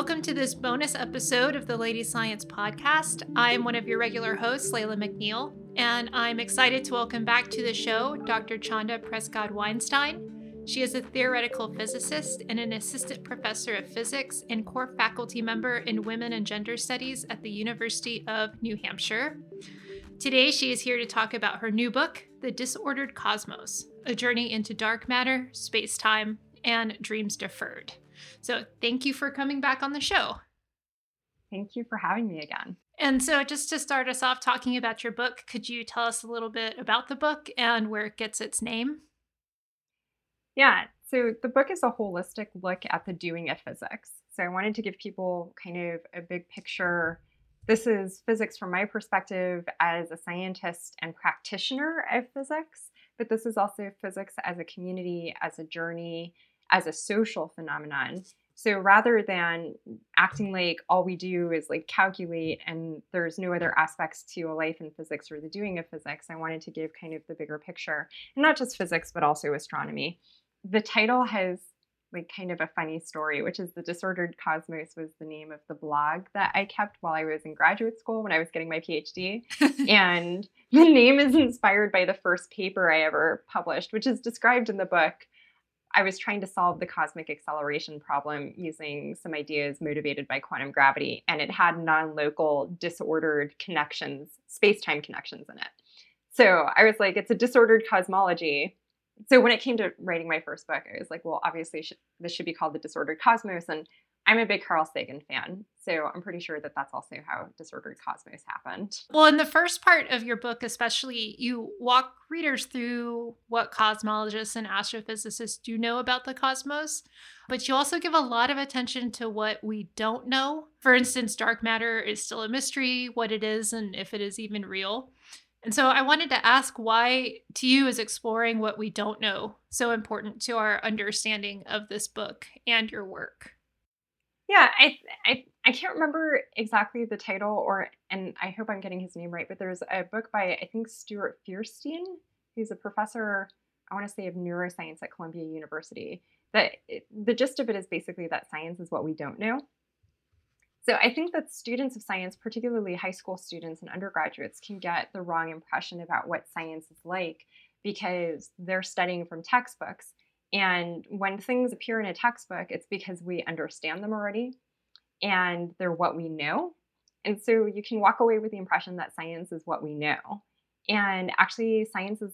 Welcome to this bonus episode of the Lady Science Podcast. I'm one of your regular hosts, Leila McNeill, and I'm excited to welcome back to the show Dr. Chanda Prescod Weinstein. She is a theoretical physicist and an assistant professor of physics and core faculty member in women and gender studies at the University of New Hampshire. Today, she is here to talk about her new book, The Disordered Cosmos A Journey into Dark Matter, Space Time, and Dreams Deferred. So thank you for coming back on the show. Thank you for having me again. And so, just to start us off talking about your book, could you tell us a little bit about the book and where it gets its name? Yeah, so the book is a holistic look at the doing of physics. So, I wanted to give people kind of a big picture. This is physics from my perspective as a scientist and practitioner of physics, but this is also physics as a community, as a journey, as a social phenomenon. So rather than acting like all we do is like calculate and there's no other aspects to a life in physics or the doing of physics, I wanted to give kind of the bigger picture. And not just physics, but also astronomy. The title has like kind of a funny story, which is the Disordered Cosmos was the name of the blog that I kept while I was in graduate school when I was getting my PhD. and the name is inspired by the first paper I ever published, which is described in the book I was trying to solve the cosmic acceleration problem using some ideas motivated by quantum gravity, and it had non local, disordered connections, space time connections in it. So I was like, it's a disordered cosmology. So when it came to writing my first book, I was like, well, obviously, this should be called The Disordered Cosmos. And I'm a big Carl Sagan fan, so I'm pretty sure that that's also how Disordered Cosmos happened. Well, in the first part of your book, especially, you walk readers through what cosmologists and astrophysicists do know about the cosmos, but you also give a lot of attention to what we don't know. For instance, dark matter is still a mystery, what it is, and if it is even real. And so I wanted to ask why, to you, is exploring what we don't know so important to our understanding of this book and your work? Yeah, I, I I can't remember exactly the title or and I hope I'm getting his name right, but there's a book by I think Stuart Firestein, who's a professor, I want to say of neuroscience at Columbia University. That the gist of it is basically that science is what we don't know. So I think that students of science, particularly high school students and undergraduates, can get the wrong impression about what science is like because they're studying from textbooks and when things appear in a textbook, it's because we understand them already and they're what we know. And so you can walk away with the impression that science is what we know. And actually, science is,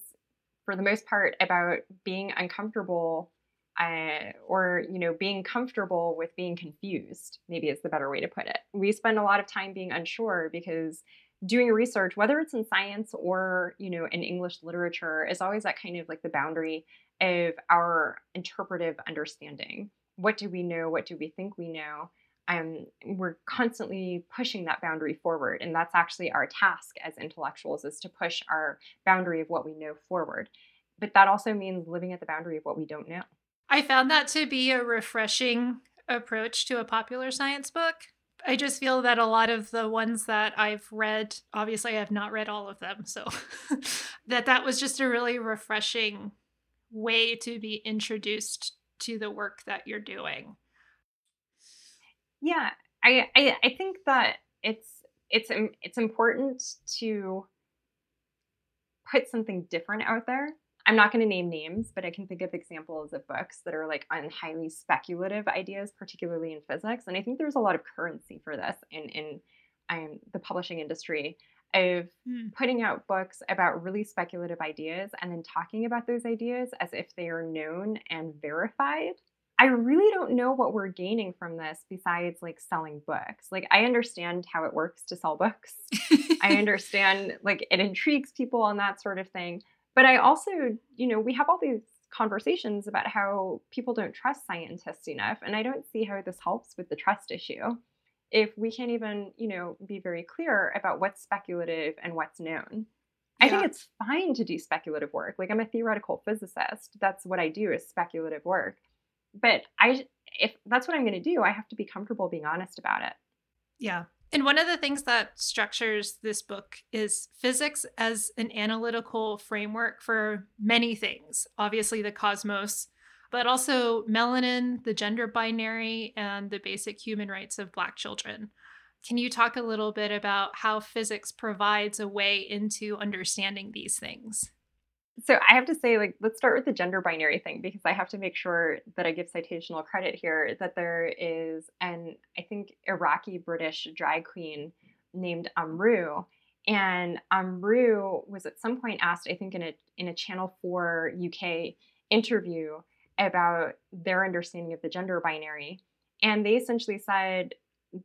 for the most part, about being uncomfortable uh, or you know being comfortable with being confused maybe is the better way to put it we spend a lot of time being unsure because doing research whether it's in science or you know in english literature is always that kind of like the boundary of our interpretive understanding. What do we know? What do we think we know? Um, we're constantly pushing that boundary forward. And that's actually our task as intellectuals is to push our boundary of what we know forward. But that also means living at the boundary of what we don't know. I found that to be a refreshing approach to a popular science book. I just feel that a lot of the ones that I've read, obviously I have not read all of them, so that that was just a really refreshing way to be introduced to the work that you're doing. Yeah i i, I think that it's it's it's important to put something different out there. I'm not going to name names but i can think of examples of books that are like on highly speculative ideas particularly in physics and i think there's a lot of currency for this in in um, the publishing industry of mm. putting out books about really speculative ideas and then talking about those ideas as if they are known and verified. I really don't know what we're gaining from this besides like selling books. Like, I understand how it works to sell books. I understand, like, it intrigues people and that sort of thing. But I also, you know, we have all these conversations about how people don't trust scientists enough. And I don't see how this helps with the trust issue if we can't even, you know, be very clear about what's speculative and what's known. Yeah. I think it's fine to do speculative work. Like I'm a theoretical physicist. That's what I do is speculative work. But I if that's what I'm going to do, I have to be comfortable being honest about it. Yeah. And one of the things that structures this book is physics as an analytical framework for many things. Obviously, the cosmos, but also melanin, the gender binary, and the basic human rights of Black children. Can you talk a little bit about how physics provides a way into understanding these things? So I have to say, like, let's start with the gender binary thing because I have to make sure that I give citational credit here that there is an, I think, Iraqi British drag queen named Amrou. And Amrou was at some point asked, I think, in a in a Channel 4 UK interview about their understanding of the gender binary. And they essentially said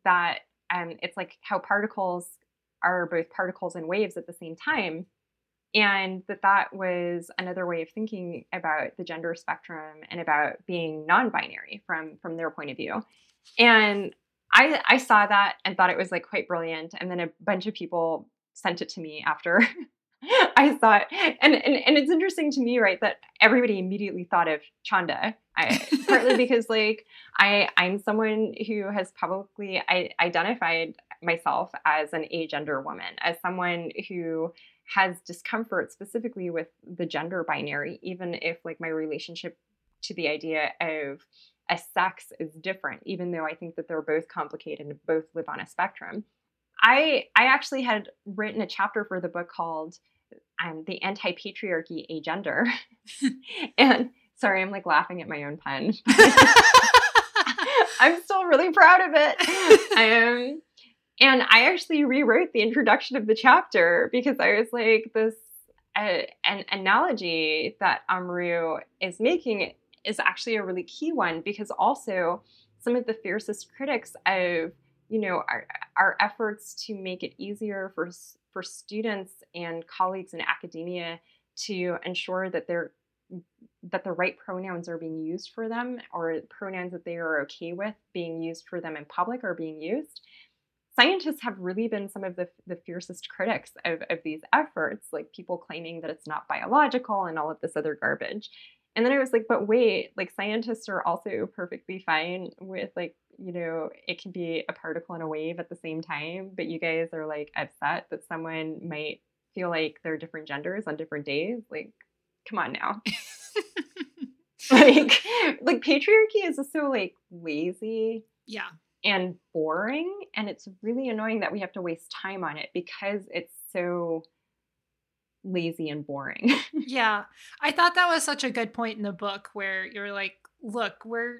that um, it's like how particles are both particles and waves at the same time and that that was another way of thinking about the gender spectrum and about being non-binary from from their point of view and i i saw that and thought it was like quite brilliant and then a bunch of people sent it to me after i saw it and, and and it's interesting to me right that everybody immediately thought of chanda I, partly because like i i'm someone who has publicly I, identified myself as an agender woman as someone who has discomfort specifically with the gender binary, even if like my relationship to the idea of a sex is different, even though I think that they're both complicated and both live on a spectrum. I I actually had written a chapter for the book called um, "The Anti-Patriarchy Agender," and sorry, I'm like laughing at my own pun. I'm still really proud of it. Um, and I actually rewrote the introduction of the chapter because I was like, this uh, an analogy that Amrou is making is actually a really key one because also some of the fiercest critics of you know our, our efforts to make it easier for for students and colleagues in academia to ensure that they're that the right pronouns are being used for them or pronouns that they are okay with being used for them in public are being used scientists have really been some of the, the fiercest critics of, of these efforts, like people claiming that it's not biological and all of this other garbage. And then I was like, but wait, like scientists are also perfectly fine with like, you know, it can be a particle and a wave at the same time, but you guys are like upset that someone might feel like they're different genders on different days. Like, come on now. like like patriarchy is just so like lazy. Yeah and boring. And it's really annoying that we have to waste time on it because it's so lazy and boring. yeah. I thought that was such a good point in the book where you're like, look, we're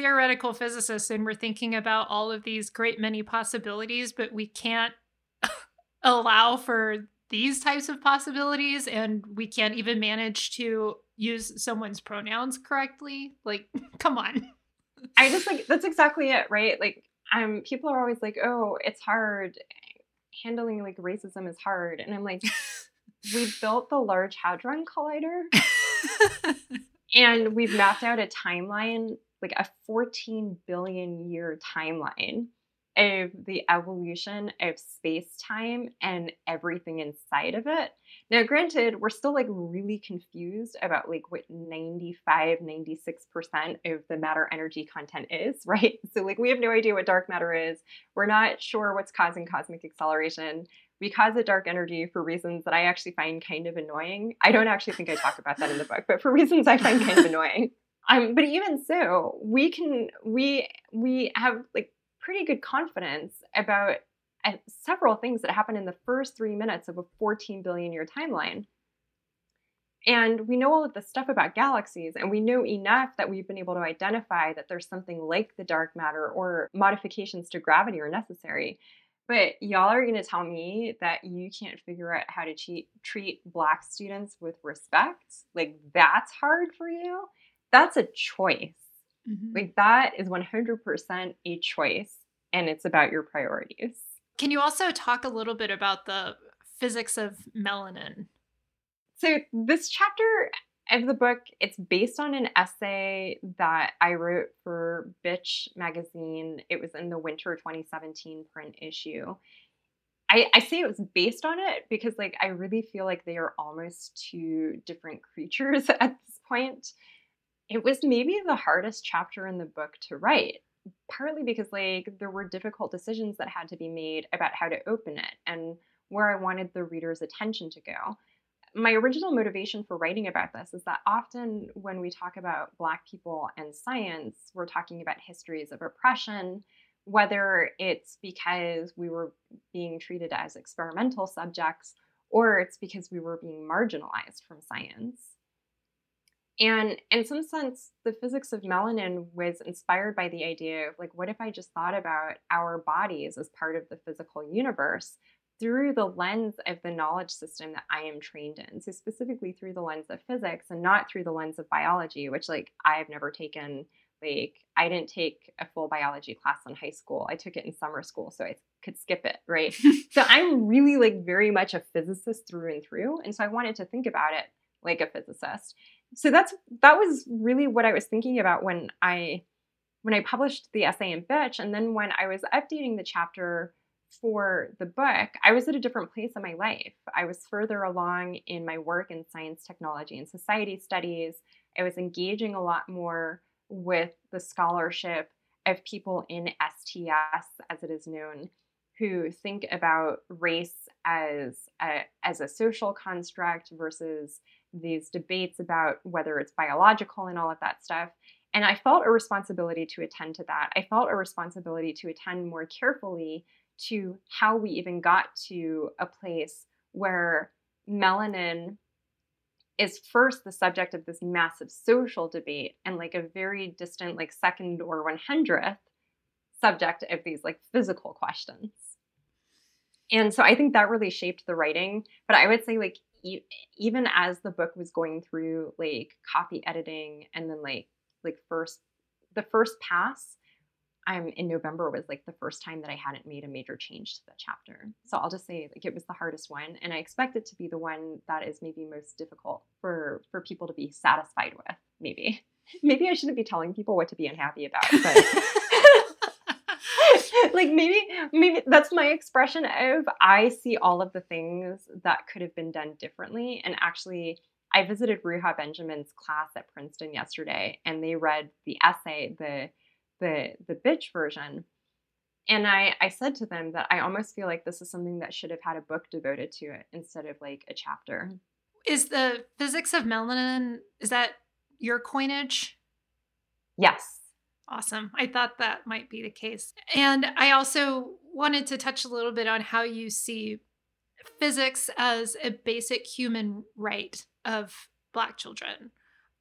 theoretical physicists and we're thinking about all of these great many possibilities, but we can't allow for these types of possibilities and we can't even manage to use someone's pronouns correctly. Like, come on. I just like that's exactly it, right? Like um people are always like, "Oh, it's hard. Handling like racism is hard." And I'm like, we built the Large Hadron Collider. and we've mapped out a timeline, like a 14 billion year timeline of the evolution of space time and everything inside of it. Now, granted, we're still like really confused about like what 95, 96% of the matter energy content is, right? So, like, we have no idea what dark matter is. We're not sure what's causing cosmic acceleration. We cause it dark energy for reasons that I actually find kind of annoying. I don't actually think I talk about that in the book, but for reasons I find kind of annoying. But even so, we can we we have like pretty good confidence about uh, several things that happen in the first three minutes of a 14 billion year timeline. And we know all of this stuff about galaxies, and we know enough that we've been able to identify that there's something like the dark matter or modifications to gravity are necessary. But y'all are going to tell me that you can't figure out how to cheat, treat Black students with respect? Like, that's hard for you? That's a choice. Mm-hmm. Like that is 100% a choice and it's about your priorities. Can you also talk a little bit about the physics of melanin? So this chapter of the book, it's based on an essay that I wrote for Bitch magazine. It was in the winter 2017 print issue. I, I say it was based on it because like I really feel like they are almost two different creatures at this point it was maybe the hardest chapter in the book to write partly because like there were difficult decisions that had to be made about how to open it and where I wanted the reader's attention to go. my original motivation for writing about this is that often when we talk about Black people and science, we're talking about histories of oppression, whether it's because we were being treated as experimental subjects or it's because we were being marginalized from science. And in some sense, the physics of melanin was inspired by the idea of like, what if I just thought about our bodies as part of the physical universe through the lens of the knowledge system that I am trained in? So, specifically through the lens of physics and not through the lens of biology, which, like, I've never taken. Like, I didn't take a full biology class in high school. I took it in summer school, so I could skip it, right? so, I'm really, like, very much a physicist through and through. And so, I wanted to think about it like a physicist so that's that was really what I was thinking about when I when I published the essay in Bitch, and then when I was updating the chapter for the book, I was at a different place in my life. I was further along in my work in science, technology, and society studies. I was engaging a lot more with the scholarship of people in STS, as it is known, who think about race as a, as a social construct versus these debates about whether it's biological and all of that stuff. And I felt a responsibility to attend to that. I felt a responsibility to attend more carefully to how we even got to a place where melanin is first the subject of this massive social debate and like a very distant, like second or 100th subject of these like physical questions. And so I think that really shaped the writing. But I would say, like, even as the book was going through like copy editing and then like like first the first pass I'm in November was like the first time that I hadn't made a major change to the chapter. So I'll just say like it was the hardest one and I expect it to be the one that is maybe most difficult for for people to be satisfied with maybe. Maybe I shouldn't be telling people what to be unhappy about, but like maybe maybe that's my expression of I see all of the things that could have been done differently. And actually, I visited Ruha Benjamin's class at Princeton yesterday, and they read the essay, the the the bitch version. And I, I said to them that I almost feel like this is something that should have had a book devoted to it instead of like a chapter. Is the physics of melanin, is that your coinage? Yes. Awesome. I thought that might be the case. And I also wanted to touch a little bit on how you see physics as a basic human right of Black children.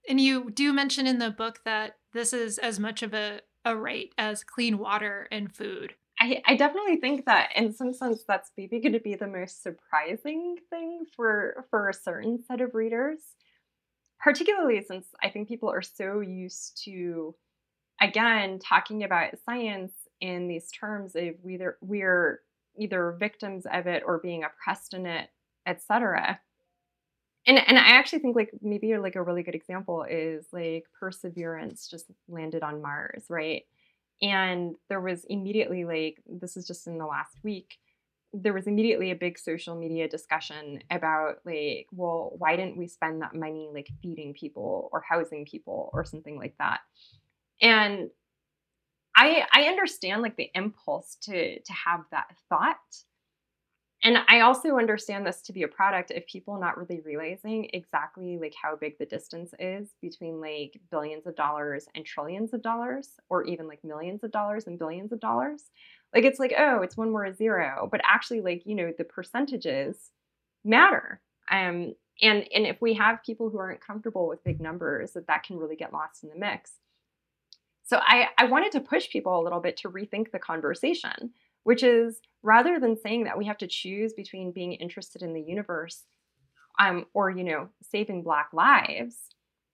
And you do mention in the book that this is as much of a, a right as clean water and food. I, I definitely think that in some sense that's maybe going to be the most surprising thing for for a certain set of readers particularly since i think people are so used to again, talking about science in these terms of whether we're either victims of it or being oppressed in it, etc. And and I actually think like maybe like a really good example is like Perseverance just landed on Mars, right? And there was immediately like this is just in the last week there was immediately a big social media discussion about like well why didn't we spend that money like feeding people or housing people or something like that and i i understand like the impulse to to have that thought. And i also understand this to be a product of people not really realizing exactly like how big the distance is between like billions of dollars and trillions of dollars or even like millions of dollars and billions of dollars. Like it's like oh it's one more zero. But actually like you know the percentages matter. Um and and if we have people who aren't comfortable with big numbers that that can really get lost in the mix so I, I wanted to push people a little bit to rethink the conversation, which is rather than saying that we have to choose between being interested in the universe um, or, you know, saving Black lives,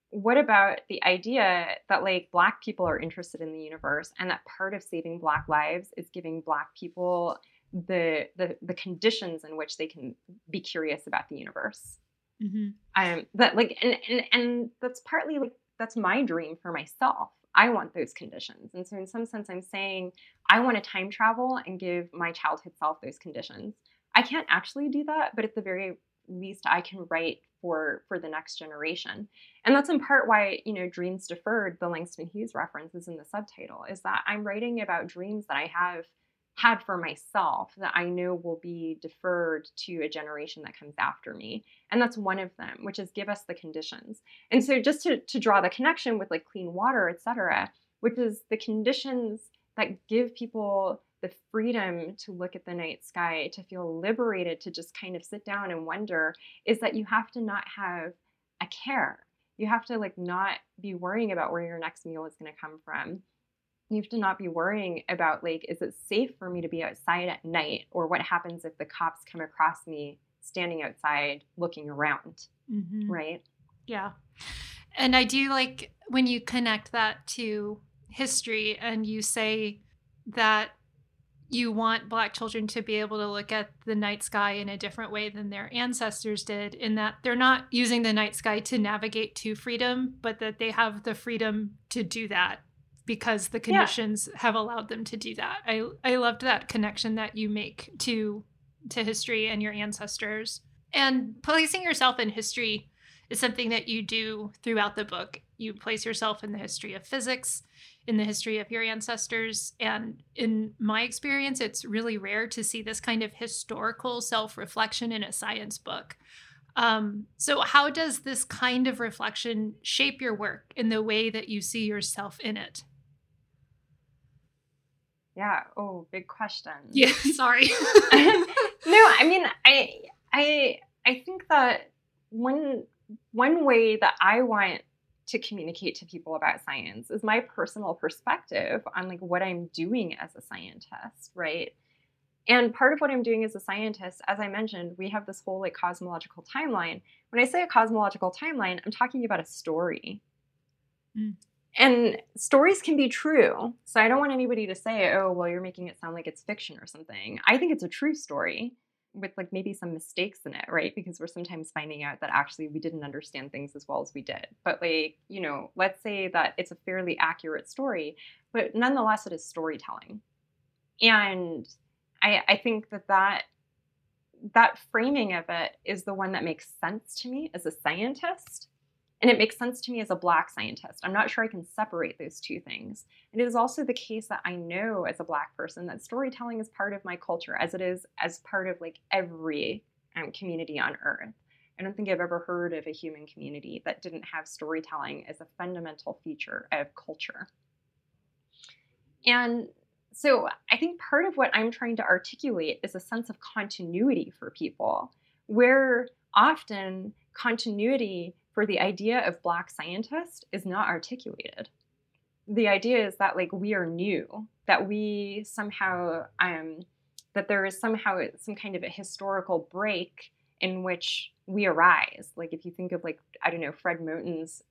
what about the idea that like Black people are interested in the universe and that part of saving Black lives is giving Black people the the, the conditions in which they can be curious about the universe? Mm-hmm. Um, that like and, and and that's partly like that's my dream for myself I want those conditions. And so, in some sense, I'm saying I want to time travel and give my childhood self those conditions. I can't actually do that, but at the very least, I can write for for the next generation. And that's in part why you know Dreams Deferred, the Langston Hughes reference is in the subtitle, is that I'm writing about dreams that I have had for myself that I know will be deferred to a generation that comes after me. And that's one of them, which is give us the conditions. And so just to, to draw the connection with like clean water, et cetera, which is the conditions that give people the freedom to look at the night sky, to feel liberated, to just kind of sit down and wonder, is that you have to not have a care. You have to like not be worrying about where your next meal is going to come from you have to not be worrying about like is it safe for me to be outside at night or what happens if the cops come across me standing outside looking around mm-hmm. right? Yeah. And i do like when you connect that to history and you say that you want black children to be able to look at the night sky in a different way than their ancestors did in that they're not using the night sky to navigate to freedom but that they have the freedom to do that because the conditions yeah. have allowed them to do that. I I loved that connection that you make to to history and your ancestors. And placing yourself in history is something that you do throughout the book. You place yourself in the history of physics, in the history of your ancestors, and in my experience it's really rare to see this kind of historical self-reflection in a science book. Um, so, how does this kind of reflection shape your work in the way that you see yourself in it? Yeah. Oh, big question. Yeah. Sorry. no, I mean, I, I, I think that one one way that I want to communicate to people about science is my personal perspective on like what I'm doing as a scientist, right? And part of what I'm doing as a scientist, as I mentioned, we have this whole like cosmological timeline. When I say a cosmological timeline, I'm talking about a story. Mm. And stories can be true. So I don't want anybody to say, oh, well, you're making it sound like it's fiction or something. I think it's a true story with like maybe some mistakes in it, right? Because we're sometimes finding out that actually we didn't understand things as well as we did. But like, you know, let's say that it's a fairly accurate story, but nonetheless, it is storytelling. And I, I think that that that framing of it is the one that makes sense to me as a scientist and it makes sense to me as a Black scientist. I'm not sure I can separate those two things. And it is also the case that I know as a Black person that storytelling is part of my culture, as it is as part of like every um, community on Earth. I don't think I've ever heard of a human community that didn't have storytelling as a fundamental feature of culture. And so I think part of what I'm trying to articulate is a sense of continuity for people, where often continuity for the idea of black scientist is not articulated. The idea is that like we are new that we somehow um that there is somehow some kind of a historical break in which we arise. Like if you think of like i don't know fred moten's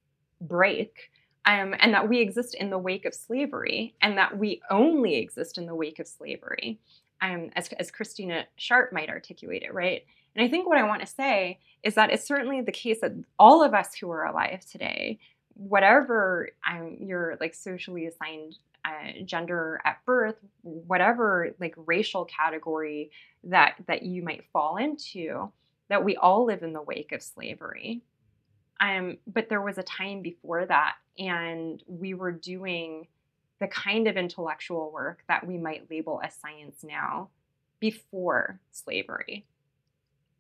break um, and that we exist in the wake of slavery and that we only exist in the wake of slavery um, as, as christina sharpe might articulate it right and I think what I want to say is that it's certainly the case that all of us who are alive today, whatever your like socially assigned uh, gender at birth, whatever like racial category that that you might fall into, that we all live in the wake of slavery. Um, but there was a time before that, and we were doing the kind of intellectual work that we might label as science now before slavery.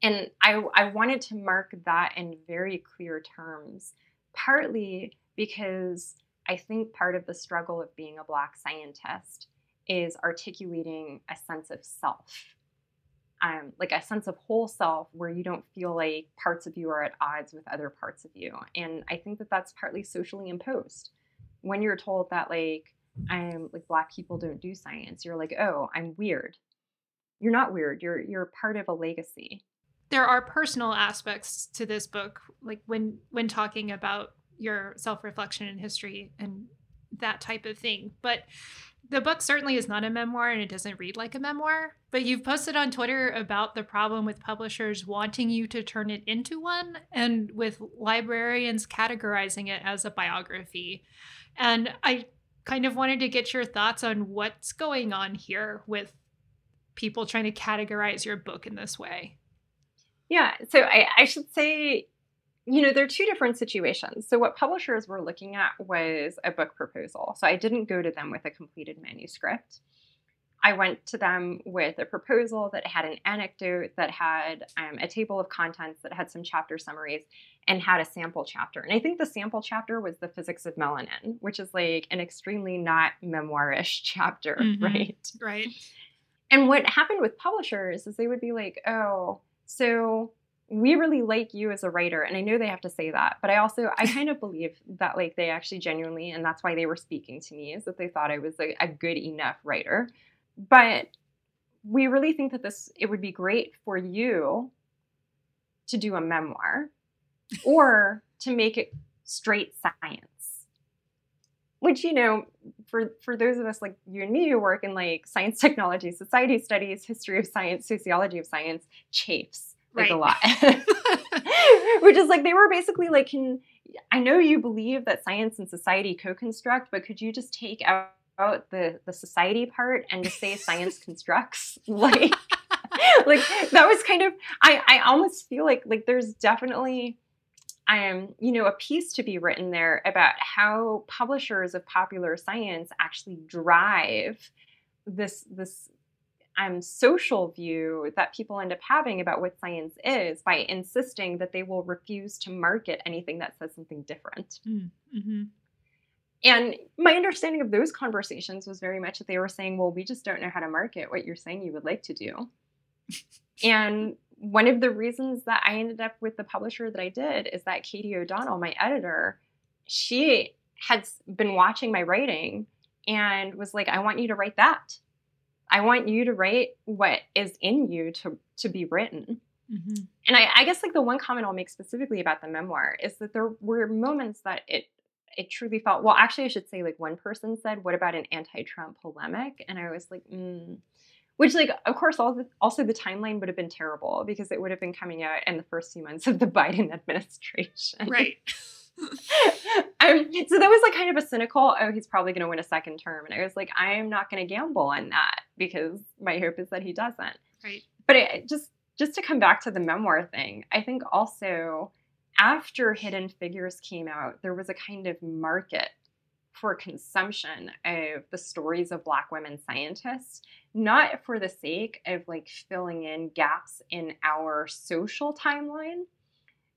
And I, I wanted to mark that in very clear terms, partly because I think part of the struggle of being a Black scientist is articulating a sense of self. Um, like a sense of whole self where you don't feel like parts of you are at odds with other parts of you. And I think that that's partly socially imposed. When you're told that, like, I'm like black people don't do science, you're like, oh, I'm weird. You're not weird. You're you're part of a legacy there are personal aspects to this book like when when talking about your self-reflection in history and that type of thing. But the book certainly is not a memoir and it doesn't read like a memoir but you've posted on twitter about the problem with publishers wanting you to turn it into one and with librarians categorizing it as a biography. And i kind of wanted to get your thoughts on what's going on here with people trying to categorize your book in this way yeah. So I, I should say, you know, there are two different situations. So what publishers were looking at was a book proposal. So I didn't go to them with a completed manuscript. I went to them with a proposal that had an anecdote, that had um, a table of contents, that had some chapter summaries, and had a sample chapter. And I think the sample chapter was the physics of melanin, which is like an extremely not memoirish chapter, mm-hmm. right? Right. And what happened with publishers is they would be like, oh, so we really like you as a writer and i know they have to say that but i also i kind of believe that like they actually genuinely and that's why they were speaking to me is that they thought i was a, a good enough writer. But we really think that this it would be great for you to do a memoir or to make it straight science which you know for for those of us like you and me who work in like science technology society studies history of science sociology of science chafes like right. a lot which is like they were basically like can i know you believe that science and society co-construct but could you just take out out the the society part and just say science constructs like like that was kind of i i almost feel like like there's definitely um, you know, a piece to be written there about how publishers of popular science actually drive this this um, social view that people end up having about what science is by insisting that they will refuse to market anything that says something different. Mm, mm-hmm. And my understanding of those conversations was very much that they were saying, well, we just don't know how to market what you're saying you would like to do. and one of the reasons that I ended up with the publisher that I did is that Katie O'Donnell, my editor, she had been watching my writing and was like, I want you to write that. I want you to write what is in you to, to be written. Mm-hmm. And I, I guess like the one comment I'll make specifically about the memoir is that there were moments that it it truly felt well actually i should say like one person said what about an anti-trump polemic and i was like mm. Which like of course also, also the timeline would have been terrible because it would have been coming out in the first few months of the biden administration. Right. Um, so that was like kind of a cynical oh he's probably going to win a second term. And i was like i'm not going to gamble on that because my hope is that he doesn't. Right. But it, just just to come back to the memoir thing i think also after Hidden Figures came out, there was a kind of market for consumption of the stories of Black women scientists, not for the sake of like filling in gaps in our social timeline,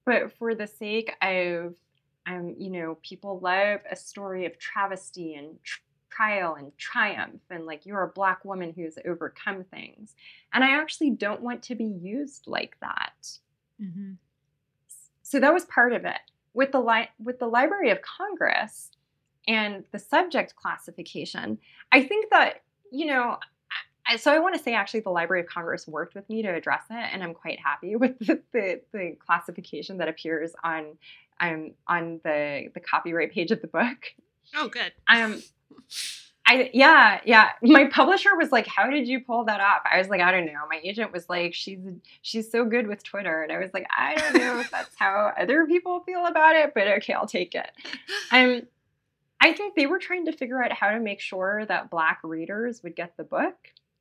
but for the sake of, um, you know, people love a story of travesty and tr- trial and triumph and like you're a black woman who's overcome things and i actually don't want to be used like that mm-hmm. So that was part of it. With the li- with the Library of Congress and the subject classification, I think that you know. I, so I want to say actually the Library of Congress worked with me to address it, and I'm quite happy with the, the, the classification that appears on um, on the the copyright page of the book. Oh, good. Um, I yeah, yeah. My publisher was like, "How did you pull that off?" I was like, "I don't know." My agent was like, "She's she's so good with Twitter," and I was like, "I don't know if that's how other people feel about it, but okay, I'll take it." Um, I think they were trying to figure out how to make sure that Black readers would get the book.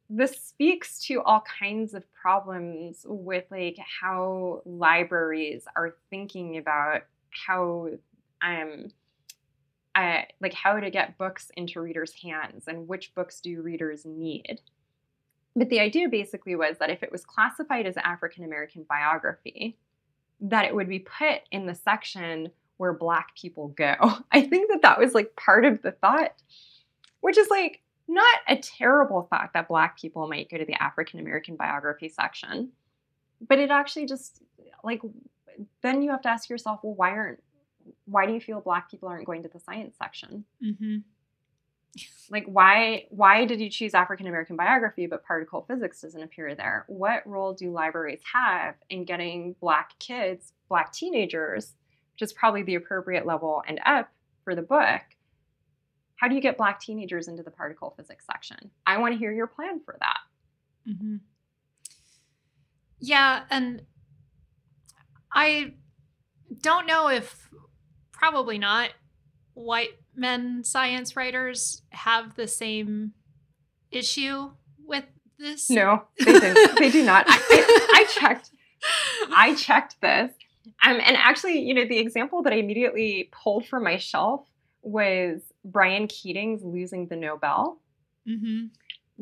This speaks to all kinds of problems with like how libraries are thinking about how um uh, like how to get books into readers' hands and which books do readers need. But the idea basically was that if it was classified as African American biography, that it would be put in the section where Black people go. I think that that was like part of the thought, which is like not a terrible thought that Black people might go to the African American biography section. But it actually just like, then you have to ask yourself, well, why aren't why do you feel black people aren't going to the science section mm-hmm. like why why did you choose african american biography but particle physics doesn't appear there what role do libraries have in getting black kids black teenagers which is probably the appropriate level and up for the book how do you get black teenagers into the particle physics section i want to hear your plan for that mm-hmm. yeah and i don't know if probably not. White men science writers have the same issue with this. No, they do. they do not. I, I, I checked. I checked this. Um, and actually, you know, the example that I immediately pulled from my shelf was Brian Keating's losing the Nobel. Mm-hmm.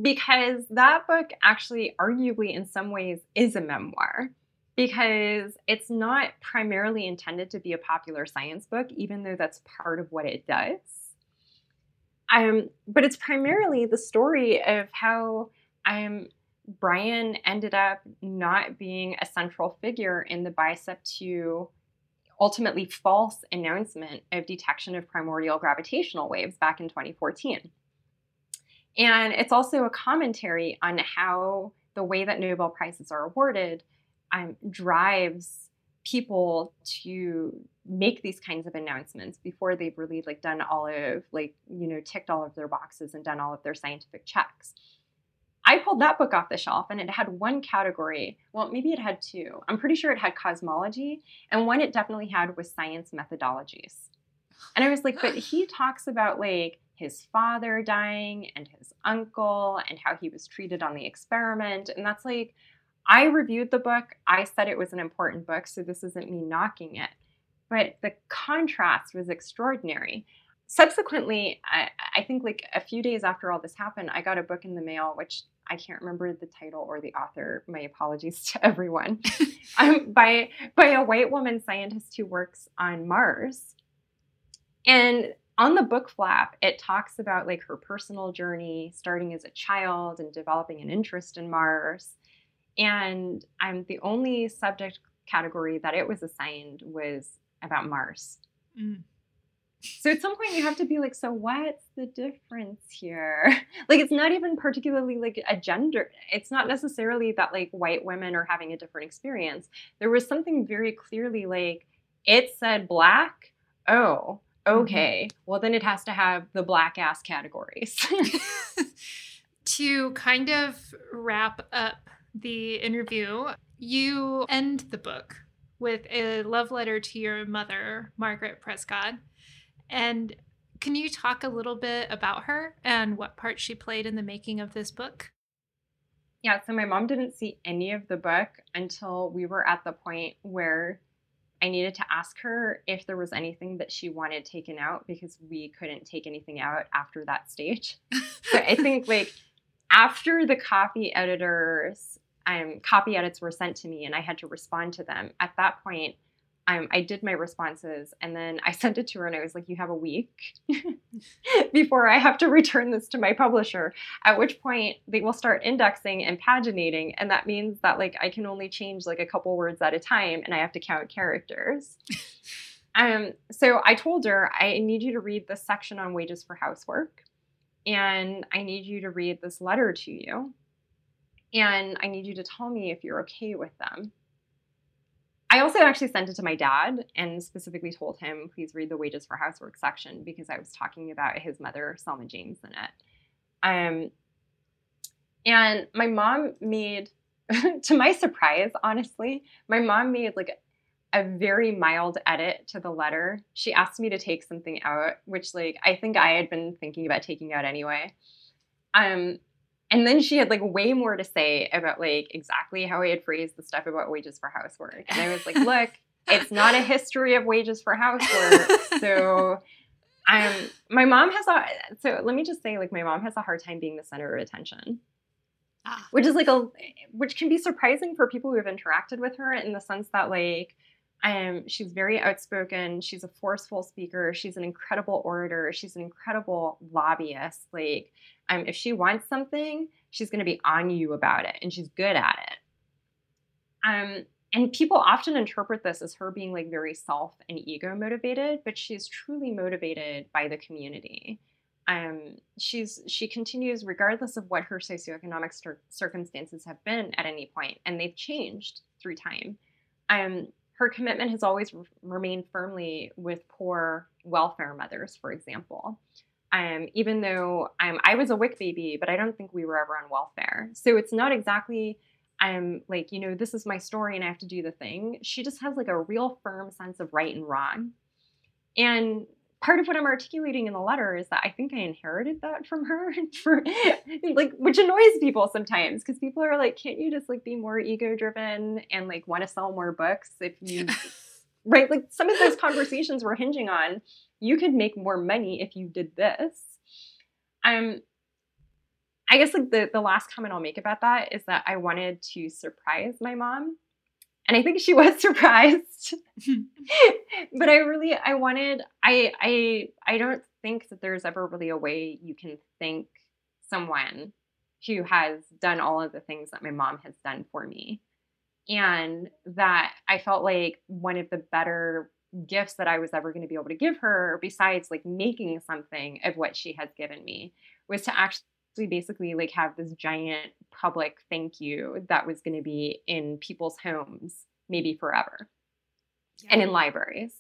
because that book actually, arguably, in some ways, is a memoir because it's not primarily intended to be a popular science book, even though that's part of what it does. Um, but it's primarily the story of how um, Brian ended up not being a central figure in the BICEP2 ultimately false announcement of detection of primordial gravitational waves back in 2014. And it's also a commentary on how the way that Nobel Prizes are awarded um, drives people to make these kinds of announcements before they've really like done all of like you know ticked all of their boxes and done all of their scientific checks i pulled that book off the shelf and it had one category well maybe it had two i'm pretty sure it had cosmology and one it definitely had was science methodologies and i was like but he talks about like his father dying and his uncle and how he was treated on the experiment and that's like I reviewed the book. I said it was an important book, so this isn't me knocking it. But the contrast was extraordinary. Subsequently, I, I, think like a few days after all this happened, I got a book in the mail, which I can't remember the title or the author. My apologies to everyone. um, by by a white woman scientist who works on Mars, and on the book flap, it talks about like her personal journey, starting as a child and developing an interest in Mars and I'm the only subject category that it was assigned was about Mars. Mm. So at some point you have to be like, so what's the difference here? like it's not even particularly like a gender. It's not necessarily that like white women are having a different experience. There was something very clearly like it said black. Oh, mm-hmm. okay. Mm-hmm. Well then it has to have the black ass categories. to kind of wrap up the interview, you end the book with a love letter to your mother, Margaret Prescod. And can you talk a little bit about her and what part she played in the making of this book? Yeah, so my mom didn't see any of the book until we were at the point where I needed to ask her if there was anything that she wanted taken out because we couldn't take anything out after that stage. so I think like after the copy editors um, copy edits were sent to me and I had to respond to them. At that point, um, I did my responses and then I sent it to her and I was like, You have a week before I have to return this to my publisher. At which point they will start indexing and paginating. And that means that like I can only change like a couple words at a time and I have to count characters. um, so I told her, I need you to read this section on wages for housework. And I need you to read this letter to you and I need you to tell me if you're okay with them. I also actually sent it to my dad and specifically told him, please read the wages for housework section because I was talking about his mother, Selma James, in it. Um, and my mom made, to my surprise, honestly, my mom made like a very mild edit to the letter. She asked me to take something out, which like I think I had been thinking about taking out anyway. Um, and then she had like way more to say about like exactly how I had phrased the stuff about wages for housework. And I was like, look, it's not a history of wages for housework. So um my mom has a so let me just say like my mom has a hard time being the center of attention. Ah. Which is like a which can be surprising for people who have interacted with her in the sense that like um, she's very outspoken. She's a forceful speaker. She's an incredible orator. She's an incredible lobbyist. Like, um, if she wants something, she's going to be on you about it, and she's good at it. Um, and people often interpret this as her being like very self and ego motivated, but she's truly motivated by the community. Um, she's she continues regardless of what her socioeconomic circumstances have been at any point, and they've changed through time. Um, her commitment has always re- remained firmly with poor welfare mothers, for example. Um, even though um, I was a WIC baby, but I don't think we were ever on welfare. So it's not exactly I'm like, you know, this is my story and I have to do the thing. She just has like a real firm sense of right and wrong. And part of what I'm articulating in the letter is that I think I inherited that from her for like which annoys people sometimes because people are like, can't you just like be more ego driven and like want to sell more books if you right? Like some of those conversations we're hinging on, you could make more money if you did this. Um I guess like the, the last comment I'll make about that is that I wanted to surprise my mom. And I think she was surprised. Hmm. but I really I wanted I I I don't think that there's ever really a way you can thank someone who has done all of the things that my mom has done for me. And that I felt like one of the better gifts that I was ever going to be able to give her, besides like making something of what she has given me, was to actually basically like have this giant public thank you that was going to be in people's homes, maybe forever, yeah. and in libraries.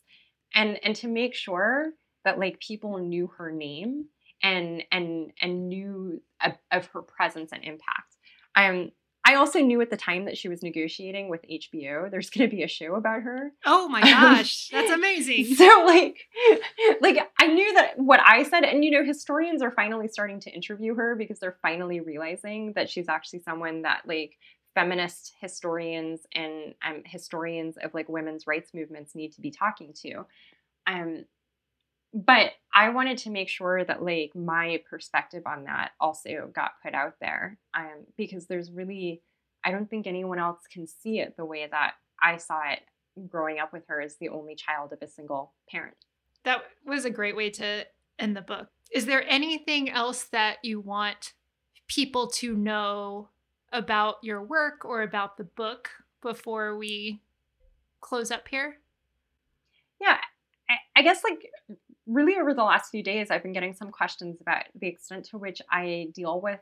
And and to make sure that like people knew her name and and and knew of, of her presence and impact. Um, I also knew at the time that she was negotiating with HBO. There's going to be a show about her. Oh my gosh, that's amazing. so like, like I knew that what I said, and you know, historians are finally starting to interview her because they're finally realizing that she's actually someone that like feminist historians and um, historians of like women's rights movements need to be talking to. Um, but I wanted to make sure that like my perspective on that also got put out there um, because there's really I don't think anyone else can see it the way that I saw it growing up with her as the only child of a single parent. That was a great way to end the book. Is there anything else that you want people to know about your work or about the book before we close up here? Yeah, I, I guess like really over the last few days, I've been getting some questions about the extent to which I deal with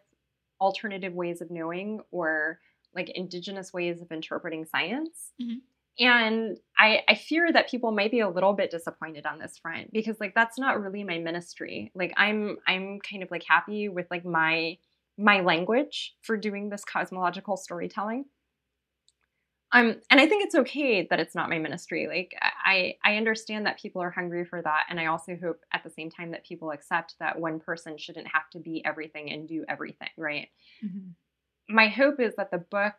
alternative ways of knowing or like indigenous ways of interpreting science. Mm-hmm. And I, I fear that people might be a little bit disappointed on this front because like that's not really my ministry. Like I'm I'm kind of like happy with like my my language for doing this cosmological storytelling. Um, and I think it's okay that it's not my ministry. Like I, I understand that people are hungry for that, and I also hope at the same time that people accept that one person shouldn't have to be everything and do everything, right? Mm-hmm. My hope is that the book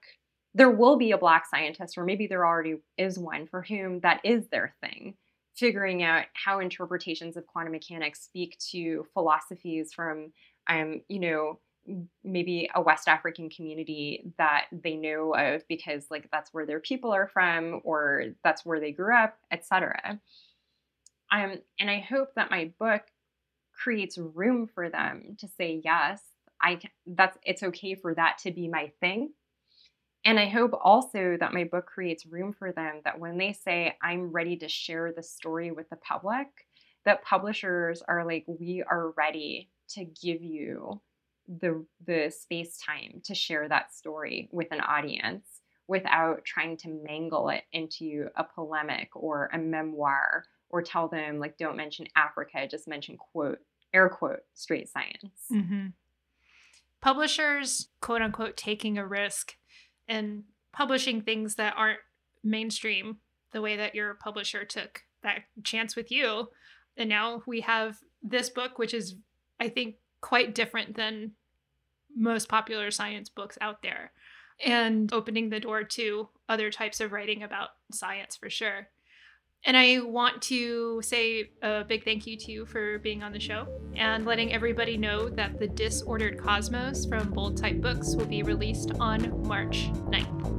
there will be a black scientist, or maybe there already is one for whom that is their thing, figuring out how interpretations of quantum mechanics speak to philosophies from, um, you know, maybe a West African community that they know of because like that's where their people are from or that's where they grew up, etc. Um, and I hope that my book creates room for them to say yes, I that's it's okay for that to be my thing. And I hope also that my book creates room for them that when they say I'm ready to share the story with the public, that publishers are like we are ready to give you the the space time to share that story with an audience without trying to mangle it into a polemic or a memoir or tell them like don't mention africa just mention quote air quote straight science mm-hmm. publishers quote unquote taking a risk and publishing things that aren't mainstream the way that your publisher took that chance with you and now we have this book which is i think quite different than most popular science books out there eh. and opening the door to other types of writing about science for sure. And I want to say a big thank you to you for being on the show and letting everybody know that The Disordered Cosmos from Bold Type Books will be released on March 9th.